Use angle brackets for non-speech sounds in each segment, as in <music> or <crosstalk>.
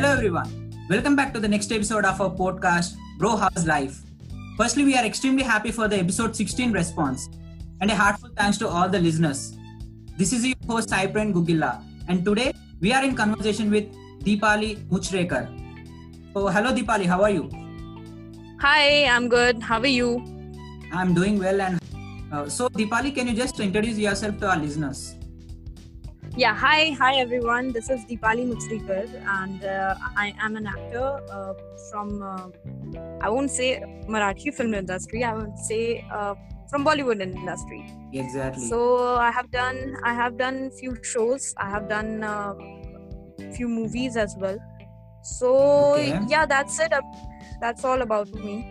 Hello, everyone. Welcome back to the next episode of our podcast, Bro House Life. Firstly, we are extremely happy for the episode 16 response and a heartfelt thanks to all the listeners. This is your host, Cypran Gugilla, and today we are in conversation with Deepali Muchrekar. So, hello, Deepali, how are you? Hi, I'm good. How are you? I'm doing well. And uh, so, Deepali, can you just introduce yourself to our listeners? Yeah, hi, hi everyone. This is Deepali Muchrikar, and uh, I am an actor uh, from, uh, I won't say Marathi film industry, I would say uh, from Bollywood industry. Exactly. So I have done, I have done few shows. I have done uh, few movies as well. So Okay. yeah, that's it. That's all about me.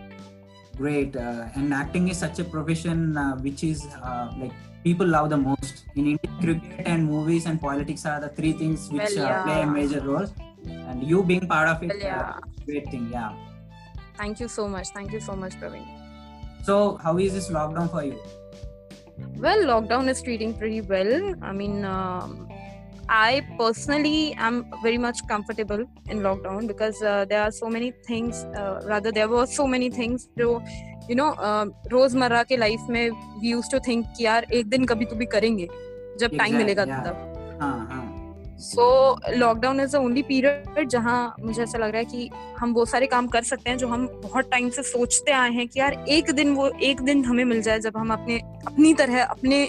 Great. Uh, and acting is such a profession uh, which is uh, like people love the most. In India, cricket and movies and politics are the three things which Well, uh, play a major role. And you being part of it, Well, yeah. uh, great thing. Yeah. Thank you so much. Thank you so much, Praveen. So, how is this lockdown for you? Well, lockdown is treating pretty well. I mean, um, I personally am very much comfortable in lockdown because uh, there are so many things. Uh, rather, there were so many things जो you know uh, रोज़मर्रा के life में we used to think कि यार एक दिन कभी तो भी करेंगे जब टाइम मिलेगा. तब हाँ हाँ so lockdown is the only period जहाँ मुझे ऐसा लग रहा है कि हम वो सारे काम कर सकते हैं जो हम बहुत टाइम से सोचते आए हैं कि यार एक दिन वो एक दिन हमें मिल जाए जब हम अपने अपनी तरह अपने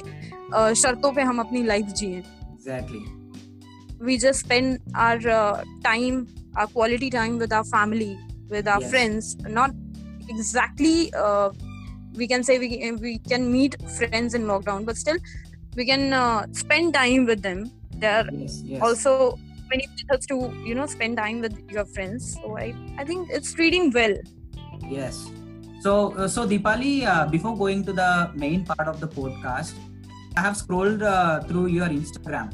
शर्तों पे हम अपनी लाइफ जिए spend our uh, time our quality time with our family with our Yes. friends not exactly uh, we can say we, we can meet friends in lockdown but still we can uh, spend time with them there are Yes, yes. also many methods to you know spend time with your friends so i i think it's reading well Yes. So, uh, so Deepali, uh, before going to the main part of the podcast, I have scrolled uh, through your Instagram.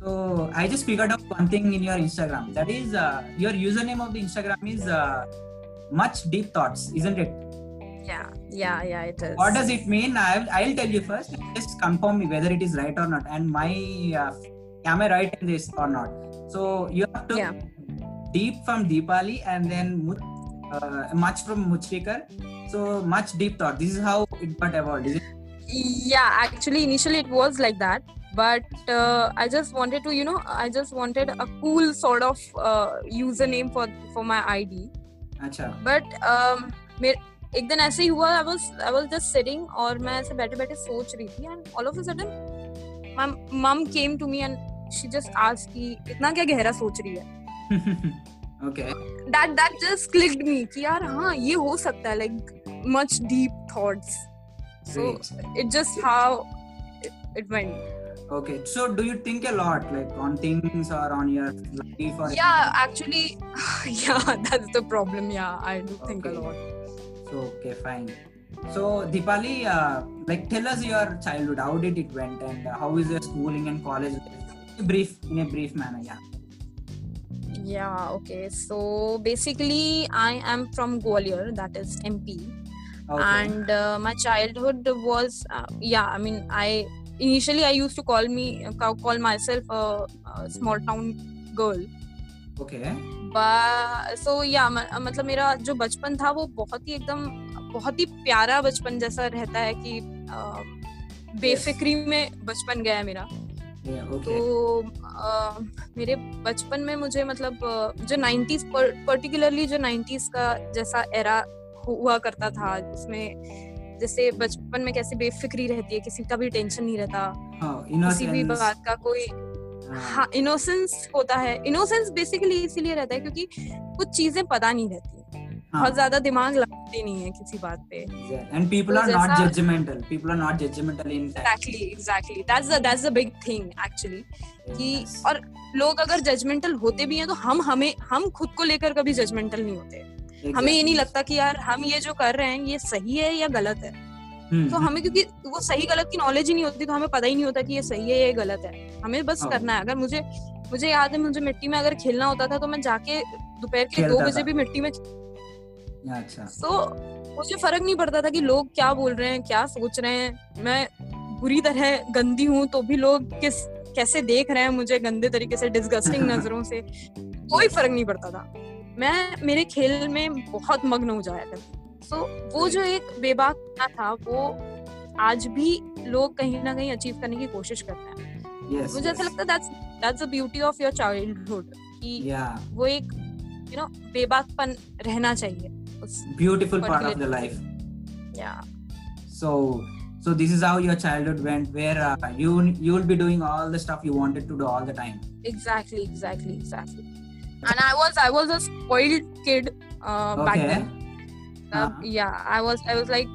So, I just figured out one thing in your Instagram. That is, uh, your username of the Instagram is uh, much deep thoughts, isn't it? yeah yeah yeah it is What does it mean? I'll, I'll tell you first. Just confirm me whether it is right or not. And my, uh, am I right in this or not? So, you have to Yeah. deep from Deepali and then uh, much from Muchrikar. So much deep thought. This is how it got evolved. Is it? yeah actually initially it was like that but uh, i just wanted to you know i just wanted a cool sort of uh, username for for my id अच्छा। But um, एक दिन ऐसे ही हुआ I was I was just sitting और मैं ऐसे बैठे बैठे सोच रही थी and all of a sudden mom came to me and she just asked कि इतना क्या गहरा सोच रही है? <laughs> Okay. That that just clicked me कि यार हाँ ये हो सकता है like much deep thoughts so it just how it went Okay. So do you think a lot like on things or on your life or yeah actually <laughs> yeah that's the problem yeah i do think a lot so okay fine. So Dipali, uh, like tell us your childhood. How did it went and uh, how is your schooling and college? Brief in a brief manner. Yeah. Yeah, okay. So basically, I am from Gwalior, that is MP, Okay. and uh, my childhood was, uh, yeah. I mean, I initially I used to call me call myself a, a small town girl, okay. but so yeah, म- मतलब मेरा जो बचपन था वो बहुत ही एकदम बहुत ही प्यारा बचपन जैसा रहता है कि बेफिक्री में बचपन गया है मेरा Yeah. तो. मेरे बचपन में मुझे मतलब जो 90s पर्टिकुलरली जो 90s का जैसा एरा हुआ करता था जिसमें जैसे बचपन में कैसे बेफिक्री रहती है किसी का भी टेंशन नहीं रहता। हाँ, किसी भी बात का कोई हाँ, हाँ इनोसेंस होता है। इनोसेंस बेसिकली इसीलिए रहता है क्योंकि कुछ चीज़ें पता नहीं रहती हाँ. बहुत ज़्यादा दिमाग लगाते नहीं है किसी बात पे। People तो are not जैसा- judgmental. People are not judgmental exactly exactly that's the that's the big thing actually कि और लोग अगर जजमेंटल होते भी हैं तो हम हमें हम खुद को लेकर कभी जजमेंटल नहीं होते। हमें ये नहीं लगता कि यार हम ये जो कर रहे हैं ये सही है या गलत है? हम्म, तो हमें क्योंकि वो सही गलत की नॉलेज ही नहीं होती तो हमें पता ही नहीं होता कि ये सही है या गलत है। हमें बस हाँ। करना है। अगर मुझे मुझे याद है मुझे मिट्टी में अगर खेलना होता था तो मैं जाके दोपहर के दो बजे भी मिट्टी में अच्छा। तो मुझे फ़र्क नहीं पड़ता था कि लोग क्या बोल रहे हैं क्या सोच रहे हैं। मैं बुरी तरह गंदी हूँ तो भी लोग किस कैसे देख रहे हैं मुझे गंदे तरीके से डिस्गस्टिंग <laughs> नज़रों से। कोई फ़र्क नहीं पड़ता था। मैं मेरे खेल में बहुत मग्न हो जाया था। सो वो जो एक बेबाक था वो आज भी लोग कहीं ना कहीं अचीव करने की कोशिश करते हैं। मुझे ऐसा लगता है that's that's beauty of your childhood कि वो एक यू नो बेबाकपन रहना चाहिए beautiful part of the life या so so this is how your childhood went where you you will be doing all the stuff you wanted to do all the time exactly exactly exactly and i was i was a spoiled kid uh, okay. back then हाँ. I was like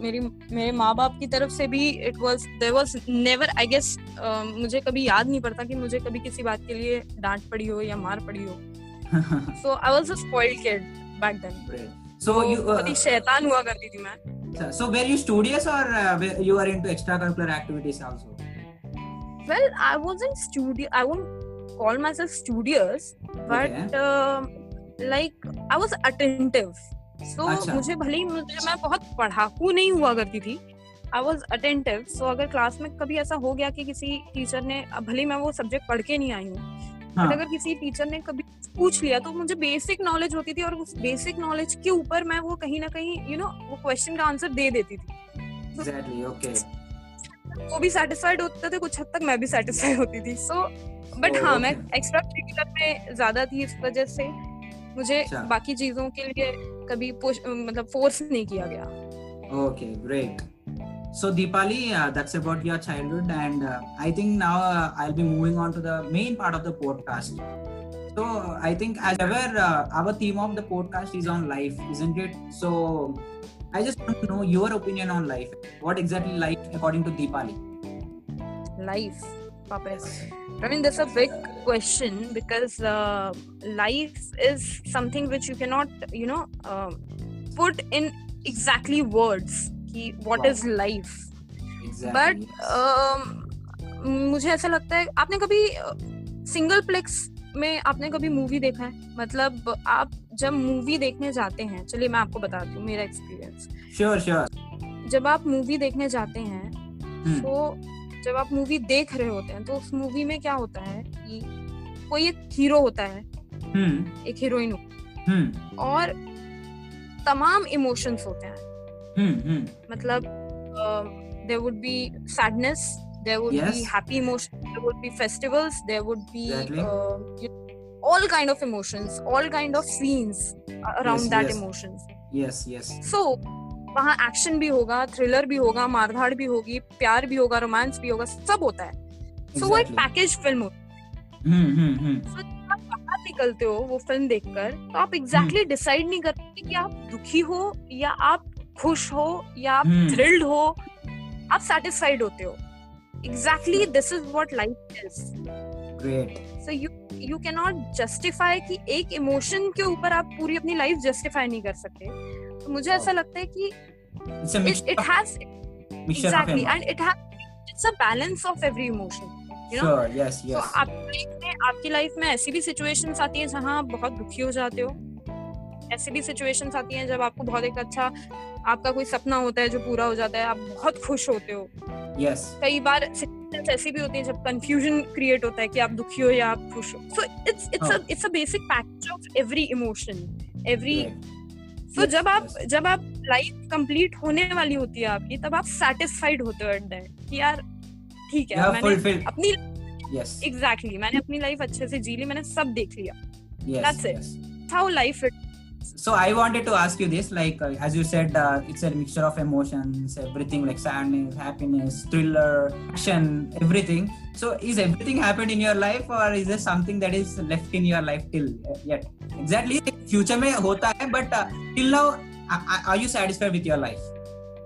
मेरी मेरे माँ बाप की तरफ़ से भी it was there was never I guess मुझे कभी याद नहीं पड़ता कि मुझे कभी किसी बात के लिए डांट पड़ी हो या मार पड़ी हो so I was a spoiled kid back then uh, बड़ी शैतान हुआ करती थी मैं so- so were you studious or uh, were- you are into extracurricular well i wasn't studio i won't call myself studious but Okay. um, like i was attentive so अच्छा. मुझे भले ही मुझे मैं बहुत पढ़ाकू नहीं हुआ करती थी आई वॉज़ अटेंटिव सो अगर क्लास में कभी ऐसा हो गया कि किसी टीचर ने भले मैं वो सब्जेक्ट पढ़ के नहीं आई हूँ हाँ. अगर किसी टीचर ने कभी पूछ लिया तो मुझे बेसिक नॉलेज होती थी और उस बेसिक नॉलेज के ऊपर मैं वो कहीं ना कहीं यू you नो know, वो क्वेश्चन का आंसर दे देती थी exactly okay वो भी सेटिस्फाइड होते थे कुछ हद तक मैं भी सेटिस्फाइड होती थी सो बट हाँ मैं एक्स्ट्रा करिकुलर में ज़्यादा थी इस वजह से मुझे बाकी चीज़ों के लिए कभी मतलब फोर्स नहीं किया गया okay great so Deepali that's about your childhood and I think now I will be moving on to the main part of the podcast so I think as ever our theme of the podcast is on life isn't it so I just want to know your opinion on life. What exactly life according to Deepali? Life, Papa. I mean that's a big question because uh, life is something which you cannot you know um, put in exactly words कि what Wow. is life Exactly. But मुझे ऐसा लगता है आपने कभी single plex में आपने कभी मूवी देखा है मतलब आप जब मूवी देखने जाते हैं चलिए मैं आपको बताती हूँ मेरा एक्सपीरियंस sure, sure. जब आप मूवी देखने जाते हैं Hmm. तो जब आप मूवी देख रहे होते हैं तो उस मूवी में क्या होता है कि कोई एक हीरो होता है हुँ. एक हीरोइन हो। हम्म। और तमाम इमोशंस होते हैं। हुँ. मतलब there would be sadness there would be happy emotion there would be festivals there would be all kind of emotions all kind of scenes around that emotions yes yes so वहाँ action भी होगा thriller भी होगा मारधाड़ भी होगी प्यार भी होगा रोमांस भी होगा सब होता है सो वो एक पैकेज फ़िल्म होती Hmm. Hmm. Hmm. है So, आप बाहर निकलते हो वो फ़िल्म देखकर तो आप एग्जैक्टली हम्म। डिसाइड नहीं करते कि आप दुखी हो या आप खुश हो या आप हम्म। थ्रिल्ड हो आप सेटिस्फाइड होते हो exactly this is what life is Great. So you you can not justify कि एक इमोशन के ऊपर आप पूरी अपनी लाइफ जस्टिफाई नहीं कर सकते तो मुझे ऐसा लगता है कि it, of, has exactly and it has it's a balance of every emotion you know Sure. Yes. तो Yes. आपकी लाइफ में आपकी लाइफ में ऐसी भी सिचुएशंस आती हैं जहाँ आप बहुत दुखी हो जाते हो ऐसी भी सिचुएशंस आती हैं जब आपको बहुत एक अच्छा आपका कोई सपना होता है जो पूरा हो जाता है आप बहुत खुश होते हो Yes. कई बार सिचुएशंस ऐसी भी होती हैं जब कंफ्यूजन क्रिएट होता है कि आप दुखी हो या आप खुश हो सो इट्स इट्स हाँ. It's a basic package of every emotion every Yes, जब आप yes. जब आप लाइफ कंप्लीट होने वाली होती है आपकी तब आप सेटिस्फाइड होते हो एट दैट कि यार ठीक है मैंने. अपनी Yes. एग्जैक्टली exactly, मैंने अपनी लाइफ अच्छे से जी ली मैंने सब देख लिया Yes. It. yes. How life So I wanted to ask you this, like uh, as you said, uh, it's a mixture of emotions, everything like sadness, happiness, thriller, action, everything. So is everything happened in your life, or is there something that is left in your life till uh, yet? Exactly. Future में होता है, but uh, till now, are, are you satisfied with your life?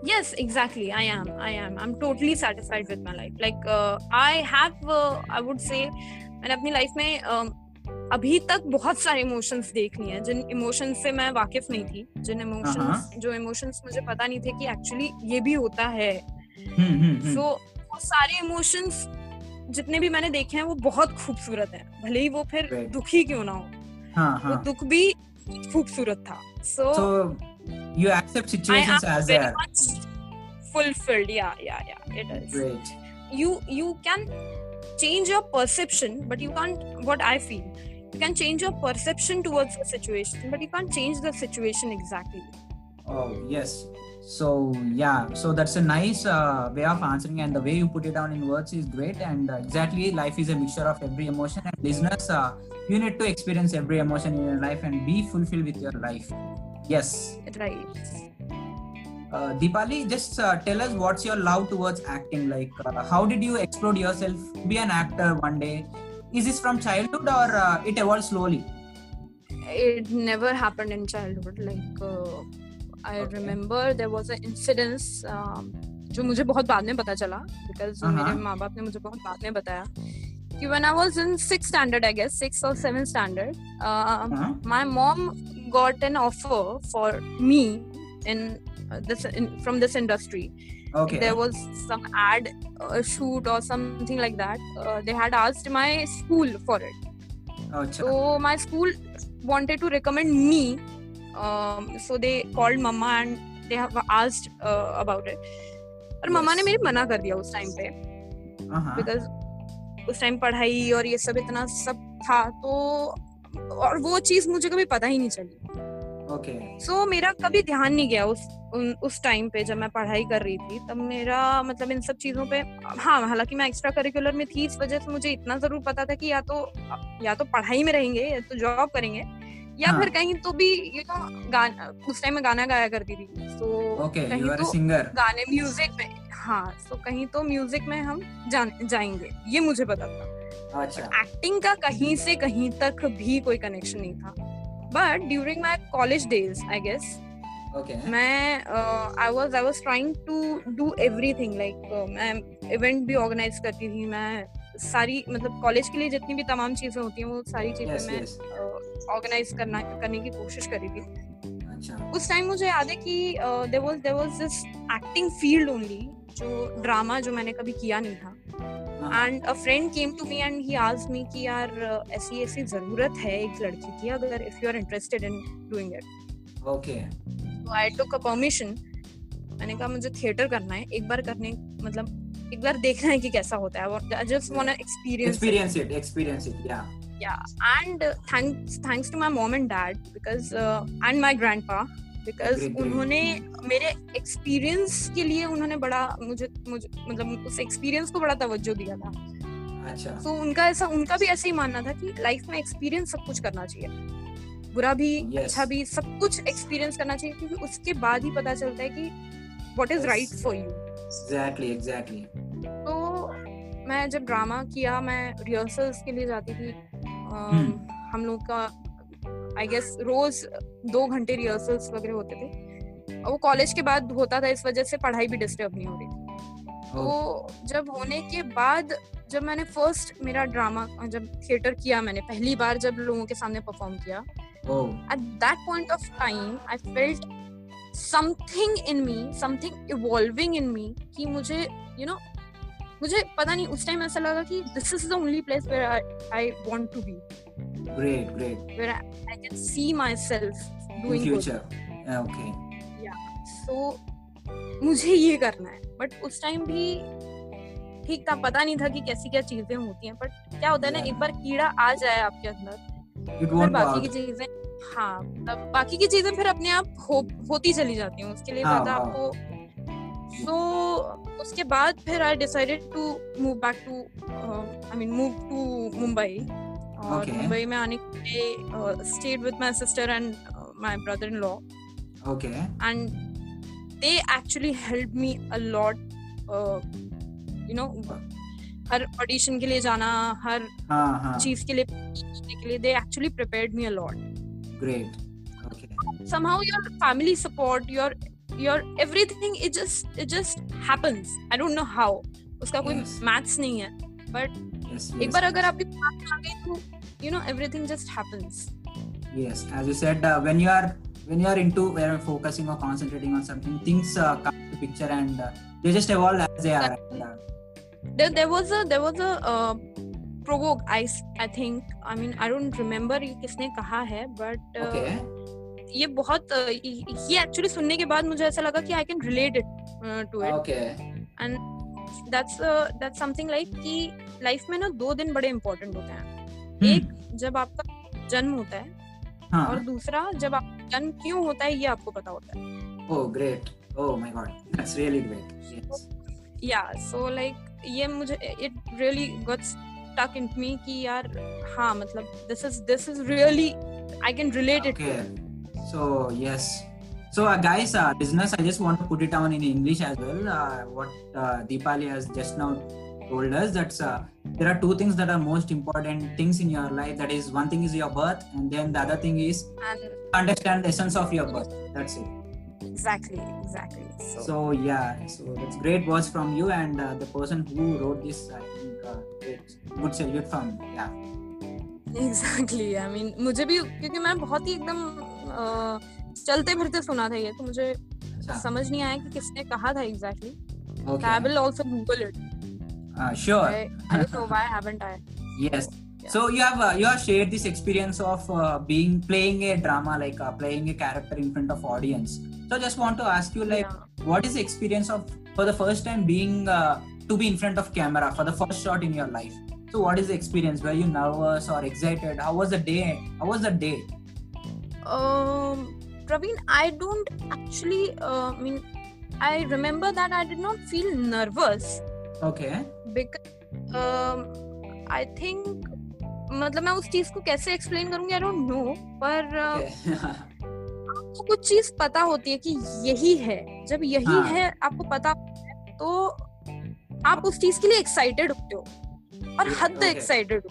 yes exactly i am i am i'm totally satisfied with my life like uh, i have uh, i would say मैंने अपनी life में um, अभी तक बहुत सारे emotions देख लिए हैं जिन इमोशंस से मैं वाकिफ नहीं थी जिन इमोशंस जो इमोशंस मुझे पता नहीं थे कि एक्चुअली ये भी होता है। सो so, सारे इमोशंस जितने भी मैंने देखे हैं वो बहुत खूबसूरत हैं। भले ही वो फिर दुखी क्यों ना हो। वो दुख भी खूबसूरत था। सो यू एक्सेप्ट या it is you you can change your perception but you can't what I feel you can change your perception towards the situation but you can't change the situation exactly. Oh yes. So yeah. So that's a nice uh, way of answering and the way you put it down in words is great and uh, exactly life is a mixture of every emotion and listeners uh, you need to experience every emotion in your life and be fulfilled with your life. Yes. Right. Uh, Deepali, just uh, tell us what's your love towards acting? Like uh, how did you explore yourself? To be an actor one day is this from childhood or uh, it evolved slowly it never happened in childhood like uh, i Okay. remember there was an incident um, जो मुझे बहुत बाद में पता चला because Uh-huh. मेरे माँ बाप ने मुझे बहुत बाद में बताया कि when I was in sixth standard I guess sixth or seventh standard uh, uh-huh. my mom got an offer for me in uh, this okay there was some ad uh, shoot or something like that uh, they had asked my school for it Acha. so my school wanted to recommend me um, so they called mama and they have asked uh, about it और मम्मा ने. मेरे मना कर दिया उस time पे uh-huh. Because उस time पढ़ाई और ये सब इतना सब था तो और वो चीज़ मुझे कभी पता ही नहीं चली okay. सो so, मेरा कभी ध्यान नहीं गया उस उन, उस टाइम पे जब मैं पढ़ाई कर रही थी तब मेरा मतलब इन सब चीज़ों पे हाँ हालाँकि मैं एक्स्ट्रा करिकुलर में थी इस वजह से मुझे इतना ज़रूर पता था कि या तो या तो पढ़ाई में रहेंगे या तो जॉब करेंगे या हाँ. फिर कहीं तो भी यू नो गाना उस टाइम में गाना गाया करती थी। तो okay कहीं तो singer. गाने म्यूज़िक में हाँ तो कहीं तो म्यूज़िक में हम जान जाएँगे ये मुझे पता था। अच्छा। एक्टिंग का कहीं से कहीं तक भी कोई कनेक्शन नहीं था। But during my college days I guess okay. मैं I was I was trying to do everything like मैं इवेंट भी ऑर्गेनाइज करती थी मैं सारी मतलब कॉलेज के लिए जितनी भी तमाम चीज़ें होती हैं वो सारी चीज़ें yes मैं yes. ऑर्गेनाइज करना करने की कोशिश करी थी। अच्छा। उस टाइम मुझे याद है कि there was there was this acting field only जो ड्रामा जो मैंने कभी किया नहीं था। And a friend came to me and he asked me कि यार ऐसी ऐसी ज़रूरत है एक लड़की की अगर if you are interested in doing it okay. तो आई टुक अ परमिशन मैंने कहा मुझे थिएटर करना है। एक बार करने मतलब एक बार देखना है कि कैसा होता है। I just want to experience experience it experience it yeah. Yeah. And uh, thanks thanks to my mom and dad because uh, and my grandpa great. उन्होंने मेरे एक्सपीरियंस के लिए उन्होंने बड़ा मुझे मुझे मतलब उस एक्सपीरियंस को बड़ा तवज्जो दिया था अच्छा तो उनका ऐसा उनका भी ऐसे ही मानना था कि लाइफ में एक्सपीरियंस सब कुछ करना चाहिए बुरा भी Yes. अच्छा भी सब कुछ एक्सपीरियंस करना चाहिए क्योंकि उसके बाद ही पता चलता है कि what is right for you exactly exactly तो मैं जब ड्रामा किया मैं रिहर्सल्स के लिए जाती थी हम्म। हम लोग का आई गेस रोज दो घंटे रिहर्सल्स वगैरह होते थे। और वो कॉलेज के बाद होता था इस वजह से पढ़ाई भी डिस्टर्ब नहीं हो रही। थी तो जब होने के बाद जब मैंने फ़र्स्ट मेरा ड्रामा जब थिएटर किया मैंने पहली बार जब लोगों के सामने परफॉर्म किया oh at that point of time i felt something me something evolving in me कि मुझे you know मुझे पता नहीं उस टाइम ऐसा लगा कि this is only place where I, I want to be great great. Where I, I can see myself in doing good future. yeah, okay. Yeah. so मुझे ये करना है. बट उस टाइम भी ठीक था. पता नहीं था कि कैसी क्या चीज़ें होती हैं. बट क्या होता है ना एक बार कीड़ा आ जाए आपके अंदर फिर बाकी की चीज़ें हाँ मतलब बाकी की चीज़ें फिर अपने आप हो, होती चली जाती हैं. उसके लिए हाँ, ज़्यादा हाँ। आपको सो so, उसके बाद फिर I decided to move back to I mean move to Mumbai और Okay. मुंबई में आने के लिए stayed with my sister and my brother in law and they actually helped me a lot uh, you know हर audition के लिए जाना हर हाँ हाँ चीज़ के लिए के लिए they actually prepared me a lot great okay somehow your family support your your everything it just it just happens i don't know how उसका कोई Yes. मैथ्स नहीं है बट yes एक बार अगर yes. आपके दिमाग आ गई तो you know everything just happens Yes, as you said, uh, when you are when you are into where you're focusing or concentrating on something, things uh, come to picture and uh, they just evolve as they are. And, uh, there, there was a there was a uh, provoke I I think I mean I don't remember ये किसने कहा है but uh, okay, ये बहुत uh, ये ये actually सुनने के बाद मुझे ऐसा लगा कि I can relate it to it and that's that's something like कि लाइफ में ना दो दिन बड़े इंपॉर्टेंट होते हैं। Hmm. एक जब आपका जन्म होता है हाँ। और दूसरा जब आप जन्म क्यों होता है ये आपको पता होता है। Oh great. Oh my god. That's really great. Yes. या सो लाइक ये मुझे it really got stuck in me कि यार हाँ मतलब this is this is really I can relate it so yes. so uh, guys uh, business i just want to put it down in english as well uh, what uh, deepali has just now told us that's uh, there are two things that are most important things in your life that is one thing is your birth and then the other thing is and understand the essence of your birth that's it exactly exactly so, so yeah so that's great words from you and uh, the person who wrote this i think uh, great good salute from yeah exactly I mean मुझे भी क्योंकि मैं बहुत ही एकदम अ, चलते फिरते सुना था ये तो मुझे अच्छा, समझ नहीं आया कि किसने कहा था exactly I will also Google it uh, sure I don't know why haven't I Yes. Yeah. So you have uh, you have shared this experience of uh, being playing a drama like uh, playing a character in front of audience. So just want to ask you like yeah. what is the experience of for the first time being uh, to be in front of camera for the first shot in your life. So what is the experience? Were you nervous or excited? How was the day? How was the day? um Praveen, I don't actually uh, mean. I remember that I did not feel nervous. Okay. Because uh, I think. मतलब मैं उस चीज़ को कैसे explain करूँगी I don't know पर uh, आपको कुछ चीज़ पता होती है कि यही है जब यही है आपको पता है, तो आप उस चीज़ के लिए एक्साइटेड होते हो और हद excited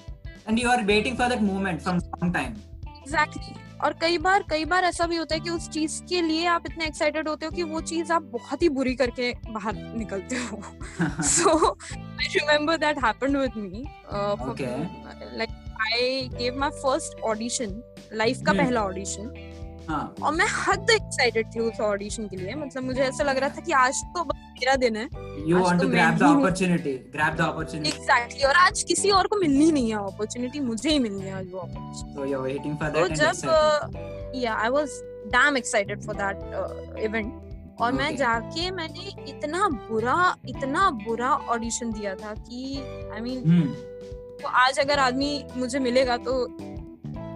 and you are waiting for that moment from some time exactly और कई बार कई बार ऐसा भी होता है कि उस चीज़ के लिए आप इतने एक्साइटेड होते हो कि वो चीज़ आप बहुत ही बुरी करके बाहर निकलते हो। सो आई रिमेम्बर दैट है लाइफ का hmm. पहला ऑडिशन हाँ. और मैं हद एक्साइटेड थी उस ऑडिशन के लिए मतलब मुझे ऐसा लग रहा था कि आज तो मेरा दिन है मैं grab the ही हूँ। opportunity. Grab the opportunity. Exactly और आज किसी और को मिलनी नहीं है अपॉर्चुनिटी मुझे ही मिलनी है आज वो. So you're waiting for तो that जब या I was damn excited for that event और okay. मैं जाके मैंने इतना बुरा इतना बुरा ऑडिशन दिया था कि I I mean mean, Hmm. तो आज अगर आदमी मुझे मिलेगा तो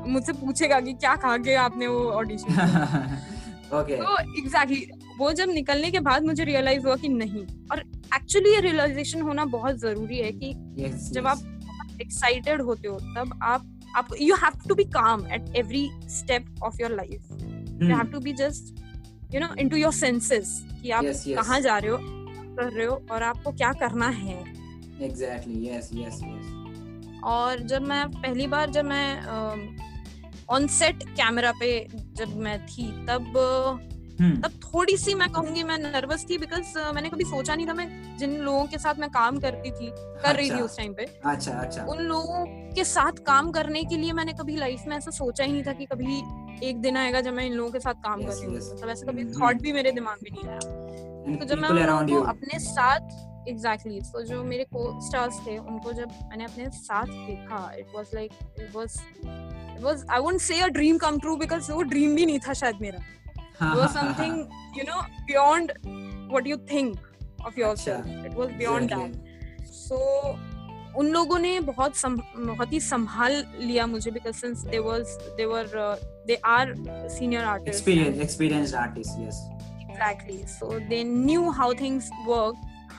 मुझसे पूछेगा कि क्या खा के आपने वो ऑडिशन <laughs> okay. तो एग्जैक्टली वो जब निकलने के बाद मुझे रियलाइज़ हुआ कि नहीं और एक्चुअली ये रियलाइजेशन होना बहुत ज़रूरी है कि Yes. जब yes. आप एक्साइटेड होते हो तब आप आप you have to be calm at every step of your life you. Have to be just you know into your senses कि आप Yes, yes. कहाँ जा रहे हो कर रहे हो और आपको क्या करना है Exactly. Yes. Yes. Yes. और जब मैं पहली बार जब मैं ऑन सेट कैमरा पे जब मैं थी तब Hmm. तब थोड़ी सी मैं कहूँगी मैं नर्वस थी बिकॉज़ मैंने कभी सोचा नहीं था मैं जिन लोगों के साथ मैं काम करती थी कर रही थी अच्छा, उस टाइम पे अच्छा अच्छा उन लोगों के साथ काम करने के लिए मैंने कभी लाइफ में ऐसा सोचा ही नहीं था कि कभी एक दिन आएगा जब मैं इन लोगों के साथ काम Yes, कर रही हूँ yes. मतलब ऐसा कभी. थॉट भी मेरे दिमाग में नहीं आया तो जब मैं अपने साथ एग्जैक्टली exactly, तो जो मेरे को स्टार्स थे उनको जब मैंने अपने साथ देखा it was like it was it was I won't say a dream come true because वो ड्रीम भी नहीं था शायद मेरा it was something you know beyond what you think of yourself it was beyond that so उन लोगों ने बहुत सम, बहुत ही संभाल लिया मुझे because since they was they were they are senior artist Experience, experienced artist. Yes. exactly so they knew how things work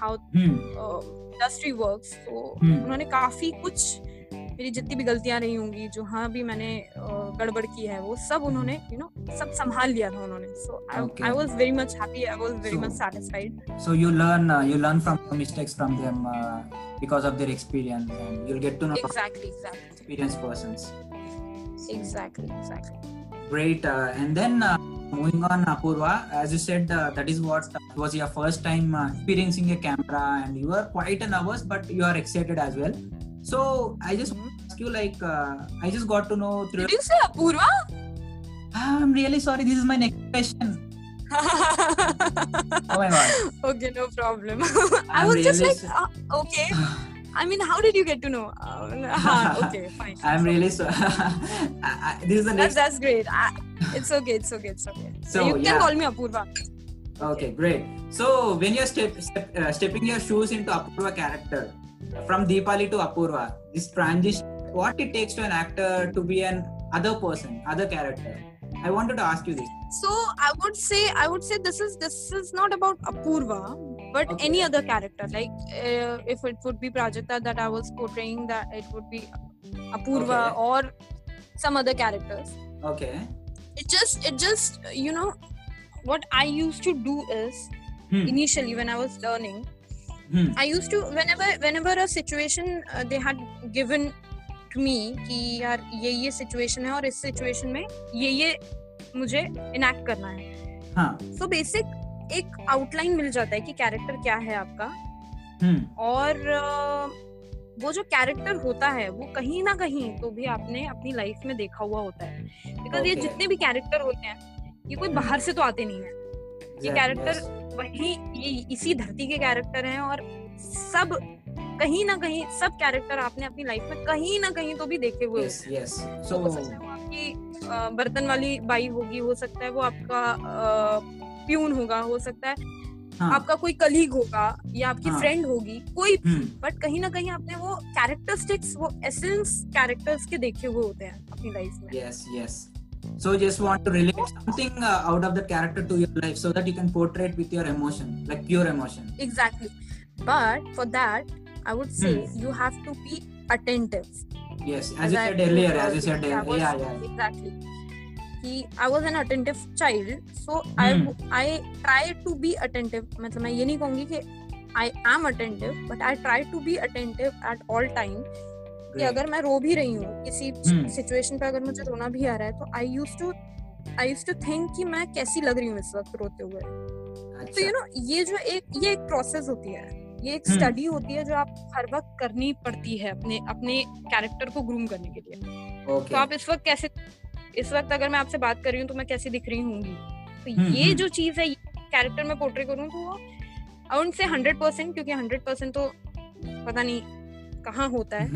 Hmm. uh, industry works so Hmm. उन्होंने काफ़ी कुछ मेरी जितनी भी गलतियाँ रही होंगी जो हाँ भी मैंने uh, गड़बड़ की है वो सब उन्होंने यू नो सब संभाल लिया था उन्होंने so. I was very much happy I was very much satisfied So you learn, uh, you learn from the mistakes from them uh, because of their experience, and you'll get to know exactly exactly experienced persons. Exactly exactly Great. Uh, and then uh, moving on, Apurva, as you said, uh, that is what was your first time uh, experiencing a camera, and you were quite nervous, but you are excited as well. So I just ask you, like, uh, I just got to know through. Did you say Apurva? I'm really sorry. This is my next question. <laughs> Oh my god. okay, no problem. <laughs> I was just like, uh, okay. <sighs> <laughs> I mean, how did you get to know? <laughs> Uh, okay, fine. I'm really so. <laughs> I, I, this is the That's, next. that's great. I, it's okay. It's okay. It's okay. So, you can yeah. call me Apurva. Okay, great. So when you're step, step, uh, stepping your shoes into Apurva character, from Deepali to Apurva, this transition, what it takes to an actor to be an other person other character i wanted to ask you this so i would say i would say this is this is not about apurva but Okay. any other character like uh, if it would be prajakta that i was portraying that it would be apurva Okay. or some other characters okay it just it just you know what i used to do is hmm. initially when i was learning Hmm. i used to whenever whenever a situation uh, they had given to me कि यार ये ये situation है और इस situation में ये ये मुझे enact करना है हाँ सो बेसिक एक आउटलाइन मिल जाता है कि कैरेक्टर क्या है आपका hmm. और वो जो कैरेक्टर होता है वो कहीं ना कहीं तो भी आपने अपनी लाइफ में देखा हुआ होता है बिकॉज़ ये जितने भी कैरेक्टर होते हैं ये कोई बाहर से तो आते नहीं है ये कैरेक्टर yes. वही ये इसी धरती के कैरेक्टर हैं और सब कहीं ना कहीं सब कैरेक्टर आपने अपनी लाइफ में कहीं ना कहीं तो भी देखे हुए yes yes so हैं। हो सकता है वो आपकी बर्तन वाली बाई होगी हो सकता है वो आपका प्यून होगा हो सकता है हाँ आपका कोई कलीग होगा या आपकी हाँ। फ्रेंड होगी कोई hmm. बट कहीं ना कहीं आपने वो कैरेक्टरिस्टिक्स वो एसेंस कैरेक्टर्स के देखे हुए होते हैं अपनी लाइफ में yes yes so just want to relate something uh, out of the character to your life so that you can portray it with your emotion like pure emotion exactly but for that I would say Hmm. You have to be attentive yes as, you said earlier as you said earlier yeah yeah exactly कि I was an attentive child so I Hmm. I try to be attentive मतलब मैं ये नहीं कहूँगी कि I am attentive but I try to be attentive at all time कि अगर मैं रो भी रही हूँ किसी Hmm. सिचुएशन पे अगर मुझे रोना भी आ रहा है तो I use to I use to think कि मैं कैसी लग रही हूँ इस वक्त रोते हुए तो अच्छा, यू नो ये जो एक ये एक प्रोसेस होती है ये एक Hmm. स्टडी होती है जो आप हर वक्त करनी पड़ती है अपने अपने कैरेक्टर को ग्रूम करने के लिए okay. तो आप इस वक्त कैसे इस वक्त अगर मैं आपसे बात कर रही हूँ तो मैं कैसे दिख रही होंगी तो हम्म, ये हम्म। जो चीज़ है कैरेक्टर में पोर्ट्रे करूँ तो वो आई से हंड्रेड परसेंट क्योंकि हंड्रेड परसेंट तो पता नहीं कहाँ होता है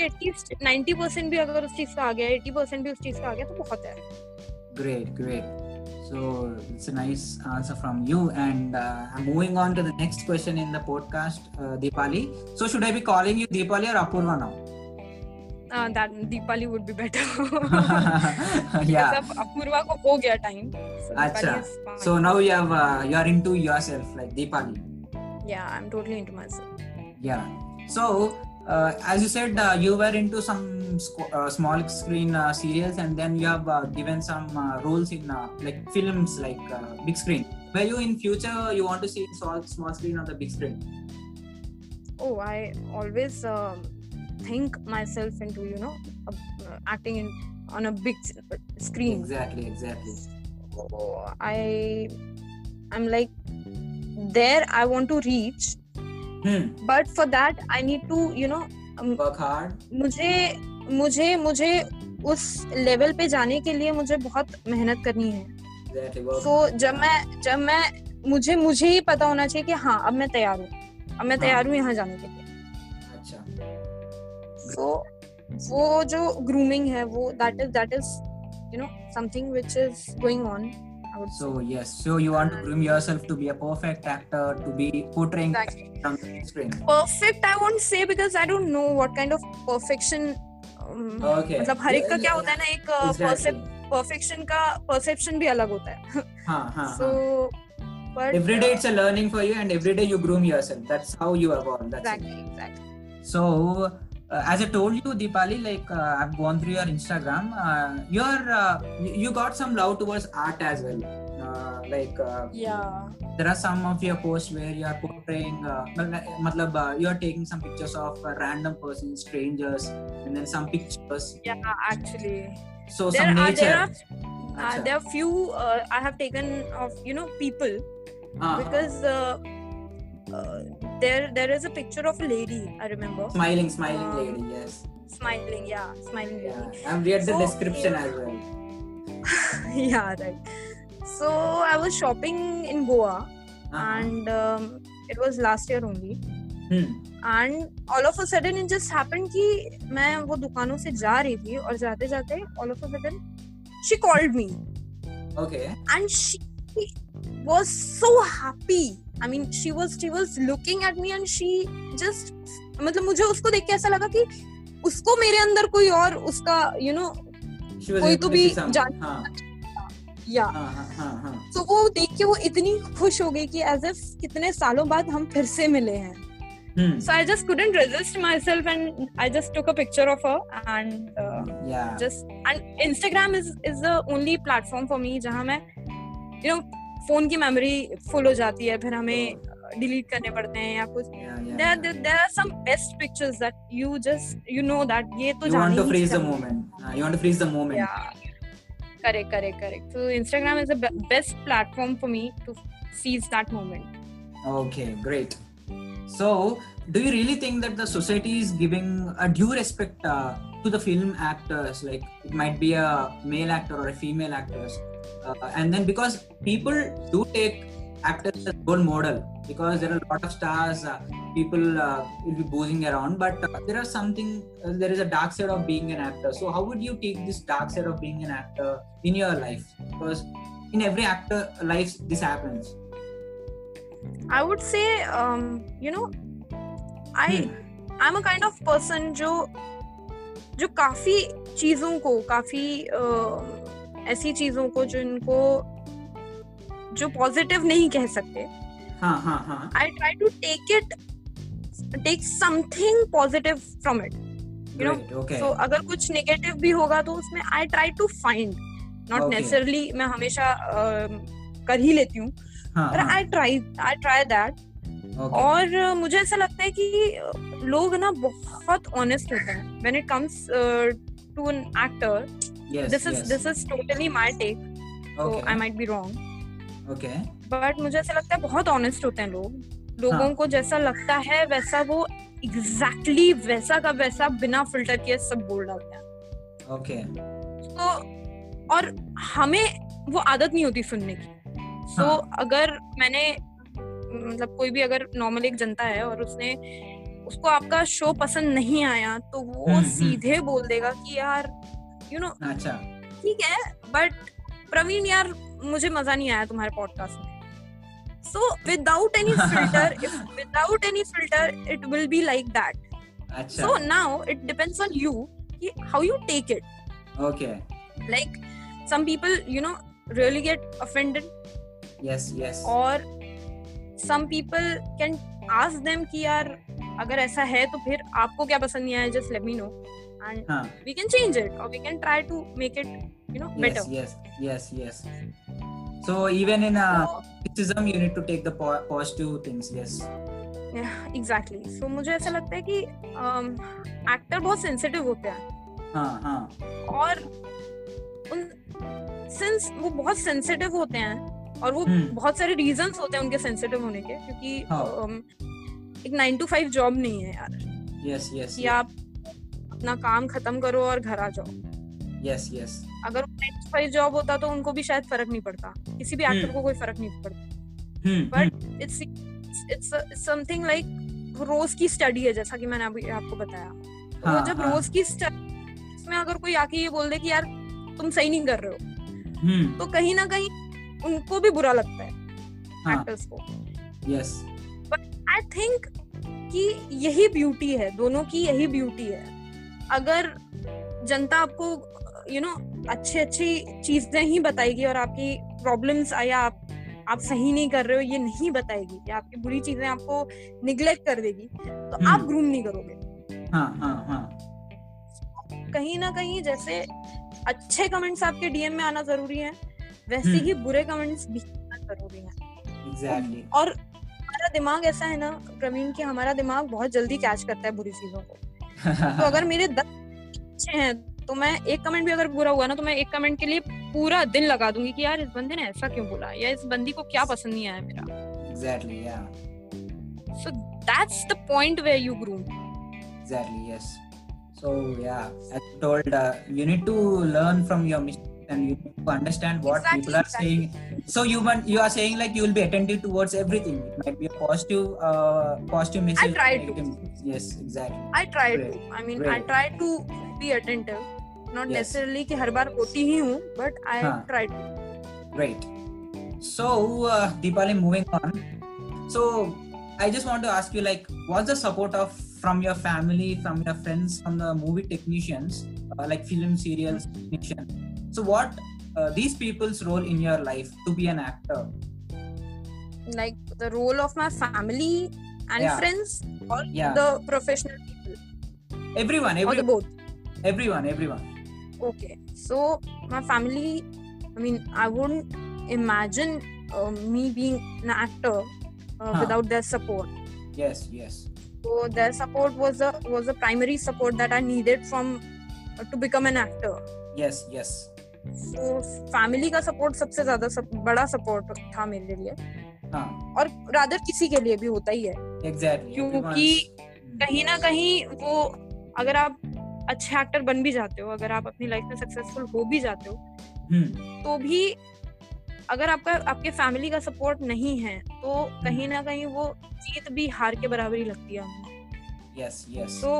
एटलीस्ट नाइन्टी परसेंट भी अगर उस चीज़ का आ गया एटी परसेंट भी उस चीज़ का आ गया तो बहुत है Great, great. So it's a nice answer from you. And uh, I'm moving on to the next question in the podcast, uh, Deepali. So should I be calling you Deepali or Apurva now? uh, that Deepali would be better. <laughs> yeah. Apurva ko ho gaya time. So, so now you have uh, you are into yourself like Deepali. Yeah, I'm totally into myself. Yeah. So uh, as you said, uh, you were into some uh, small screen uh, series, and then you have uh, given some uh, roles in like films, like big screen. Where you in future you want to see small small screen or the big screen? Oh, I always um, think myself into you know uh, acting in on a big screen Exactly, exactly. so i i'm like there i want to reach Hmm. but for that i need to you know um, Work hard. मुझे मुझे मुझे उस level पे जाने के लिए मुझे बहुत मेहनत करनी है. Work. तो जब मैं जब मैं मुझे मुझे ही पता होना चाहिए कि हाँ अब मैं तैयार हूँ अब मैं हाँ। तैयार हूँ यहाँ जाने के लिए अच्छा. तो वो जो ग्रूमिंग है वो that is that is you know something which is going on So yes. So you want to groom yourself to be a perfect actor, to be portraying Exactly. big screen. Perfect I won't say because I don't know what kind of perfection Okay. मतलब हर एक का क्या होता है ना एक Exactly. Perfection का perception भी अलग होता है हाँ, हाँ, सो हाँ. But Every day it's a learning for you, and every day you groom yourself. That's how you evolve. That's it. Exactly exactly So, uh, as I told you, Deepali, like uh, I've gone through your Instagram. Uh, you're uh, you, got some love towards art as well. Uh, like uh, yeah there are some of your posts where you are portraying, uh, mat- matlab, you are taking some pictures of uh, random persons, strangers, and then some pictures. yeah actually So there some are nature. there are uh, there are few uh, I have taken of you know people Ah, because uh, uh, there there is a picture of a lady I remember smiling, smiling Um, lady. Yes. smiling yeah smiling Yeah. lady I've read the So, description yeah. as well. <laughs> yeah right so I was shopping in Goa Uh-huh. and um, it was last year only Hmm. And all of a sudden it just happened कि मैं वो दुकानों से जा रही थी और जाते जाते all of a sudden she called me Okay. and she was so happy i mean she was she was looking at me and she just मतलब मुझे उसको देख के ऐसा लगा कि उसको मेरे अंदर कोई और उसका यू you नो know, कोई तो भी जान हाँ. या हाँ, हाँ, हाँ, हाँ. तो वो देख के वो इतनी खुश हो गई कि एज इफ़ कितने सालों बाद हम फिर से मिले हैं Hmm. So I just couldn't resist myself, and I just took a picture of her, and uh, yeah, just and Instagram is is the only platform for me जहाँ मैं यू नो फ़ोन की memory full हो जाती है फिर हमें delete करने पड़ते हैं या कुछ। Due respect like female actors uh, and then because people do take actors as role model because there are a lot of stars uh, people uh, will be boozing around but uh, there are something uh, there is a dark side of being an actor so how would you take this dark side of being an actor in your life because in every actor life this happens i would say um, you know i hmm. i'm a kind of person जो जो काफी चीजों को काफी ऐसी चीज़ों को जिनको जो पॉजिटिव नहीं कह सकते। I try to take it take something positive from it you know so अगर कुछ नेगेटिव भी होगा तो उसमें I try to find not necessarily मैं हमेशा uh, कर ही लेती हूँ हाँ, पर I try I try that और मुझे ऐसा लगता है कि लोग ना बहुत ऑनेस्ट होते हैं। When it comes to an actor this is this is totally my take so I might be wrong okay but मुझे ऐसा लगता है बहुत ऑनेस्ट होते हैं लोग। लोगों हाँ. को जैसा लगता है वैसा वो एग्जैक्टली exactly वैसा का वैसा बिना फ़िल्टर किए सब बोल डालते हैं। ओके तो और हमें वो आदत नहीं होती सुनने की। सो so, हाँ. अगर मैंने मतलब कोई भी अगर नॉर्मल एक जनता है और उसने उसको आपका शो पसंद नहीं आया तो वो हम्म, हम्म। सीधे बोल देगा कि यार यू नो अच्छा। ठीक है बट प्रवीण यार मुझे मज़ा नहीं आया तुम्हारे पॉडकास्ट में। So without any filter without any filter it will be like that so now it depends on you how you take it okay like some people you know really get offended yes yes or some people can ask them कि यार अगर ऐसा है तो फिर आपको क्या पसंद नहीं आया just let me know and we can change it और we can try to make it you know better yes yes yes so even in a criticism you need to take the po- positive things yes. Exactly yeah, so so, मुझे ऐसा लगता है कि actor um, बहुत sensitive होते हैं। हाँ हाँ। और उन सिंस वो बहुत सेंसिटिव होते हैं और वो hmm. बहुत सारे रीजंस होते हैं उनके सेंसिटिव होने के क्योंकि हाँ. um, एक नाइन टू फाइव जॉब नहीं है यार। यस यस कि आप अपना काम खत्म करो और घर आ जाओ। यस यस अगर जॉब होता तो उनको भी शायद फ़र्क नहीं पड़ता। किसी भी एक्टर हम्म। को कोई फ़र्क नहीं पड़ता। But it's it's something like रोज की स्टडी है जैसा कि मैंने अभी आपको बताया। तो हाँ, जब हाँ. रोज की स्टडी इसमें अगर कोई आके ये बोल दे कि यार तुम सही नहीं कर रहे हो हम्म। तो कहीं ना कहीं उनको भी बुरा लगता है एक्टर्स हाँ। को। यस बट आई थिंक कि यही ब्यूटी है दोनों की यही ब्यूटी है। अगर जनता आपको यू नो अच्छी अच्छी चीज़ें ही बताएगी और आपकी प्रॉब्लम्स या आप आप सही नहीं कर रहे हो ये नहीं बताएगी या आपकी बुरी चीज़ें आपको निग्लेक्ट कर देगी तो हम्म। आप ग्रूम नहीं करोगे हाँ, हाँ, हाँ. कहीं ना कहीं जैसे अच्छे कमेंट्स आपके डीएम में आना ज़रूरी है वैसे हम्म। ही बुरे कमेंट्स भी आना ज़रूरी है exactly. और हमारा दिमाग ऐसा है ना प्रवीण की हमारा दिमाग बहुत जल्दी कैच करता है बुरी चीज़ों को तो अगर मेरे दस अच्छे हैं तो मैं एक कमेंट भी अगर बुरा हुआ ना तो मैं एक कमेंट के लिए पूरा दिन लगा दूँगी कि यार इस बंदे ने ऐसा क्यों बोला? या इस बंदी को क्या पसंद नहीं आया मेरा? एग्जैक्टली या so that's the point where you grow exactly yes so yeah i told uh, you need to learn from your mistakes and you need to understand what exactly, people are exactly. saying so you want you are saying like you will be attentive towards everything it might be a positive uh, positive message i try to yes exactly i try Great. to i mean Great. i try to be attentive not yes. necessarily कि हर बार होती ही हूँ but I हाँ. try to great so uh, Deepali moving on so I just want to ask you like what's the support of from your family, from your friends, from the movie technicians, uh, like film serials technician. So, what uh, these people's role in your life to be an actor? like the role of my family and Yeah. friends or Yeah. the professional people Everyone, or the both everyone, everyone. okay so my family i mean i wouldn't imagine uh, me being an actor uh, Huh. without their support Yes, yes. so their support was a was a primary support that i needed from uh, to become an actor Yes, yes. So family का support सबसे ज़्यादा सब, बड़ा support था मेरे लिए हाँ, और रादर किसी के लिए भी होता ही है exactly. क्योंकि कहीं ना कहीं वो अगर आप अच्छे एक्टर बन भी जाते हो अगर आप अपनी लाइफ में सक्सेसफुल हो भी जाते हो Hmm. तो भी अगर आपका आपके फैमिली का सपोर्ट नहीं है तो कहीं ना कहीं वो जीत भी हार के बराबर ही लगती है हमें Yes, yes. तो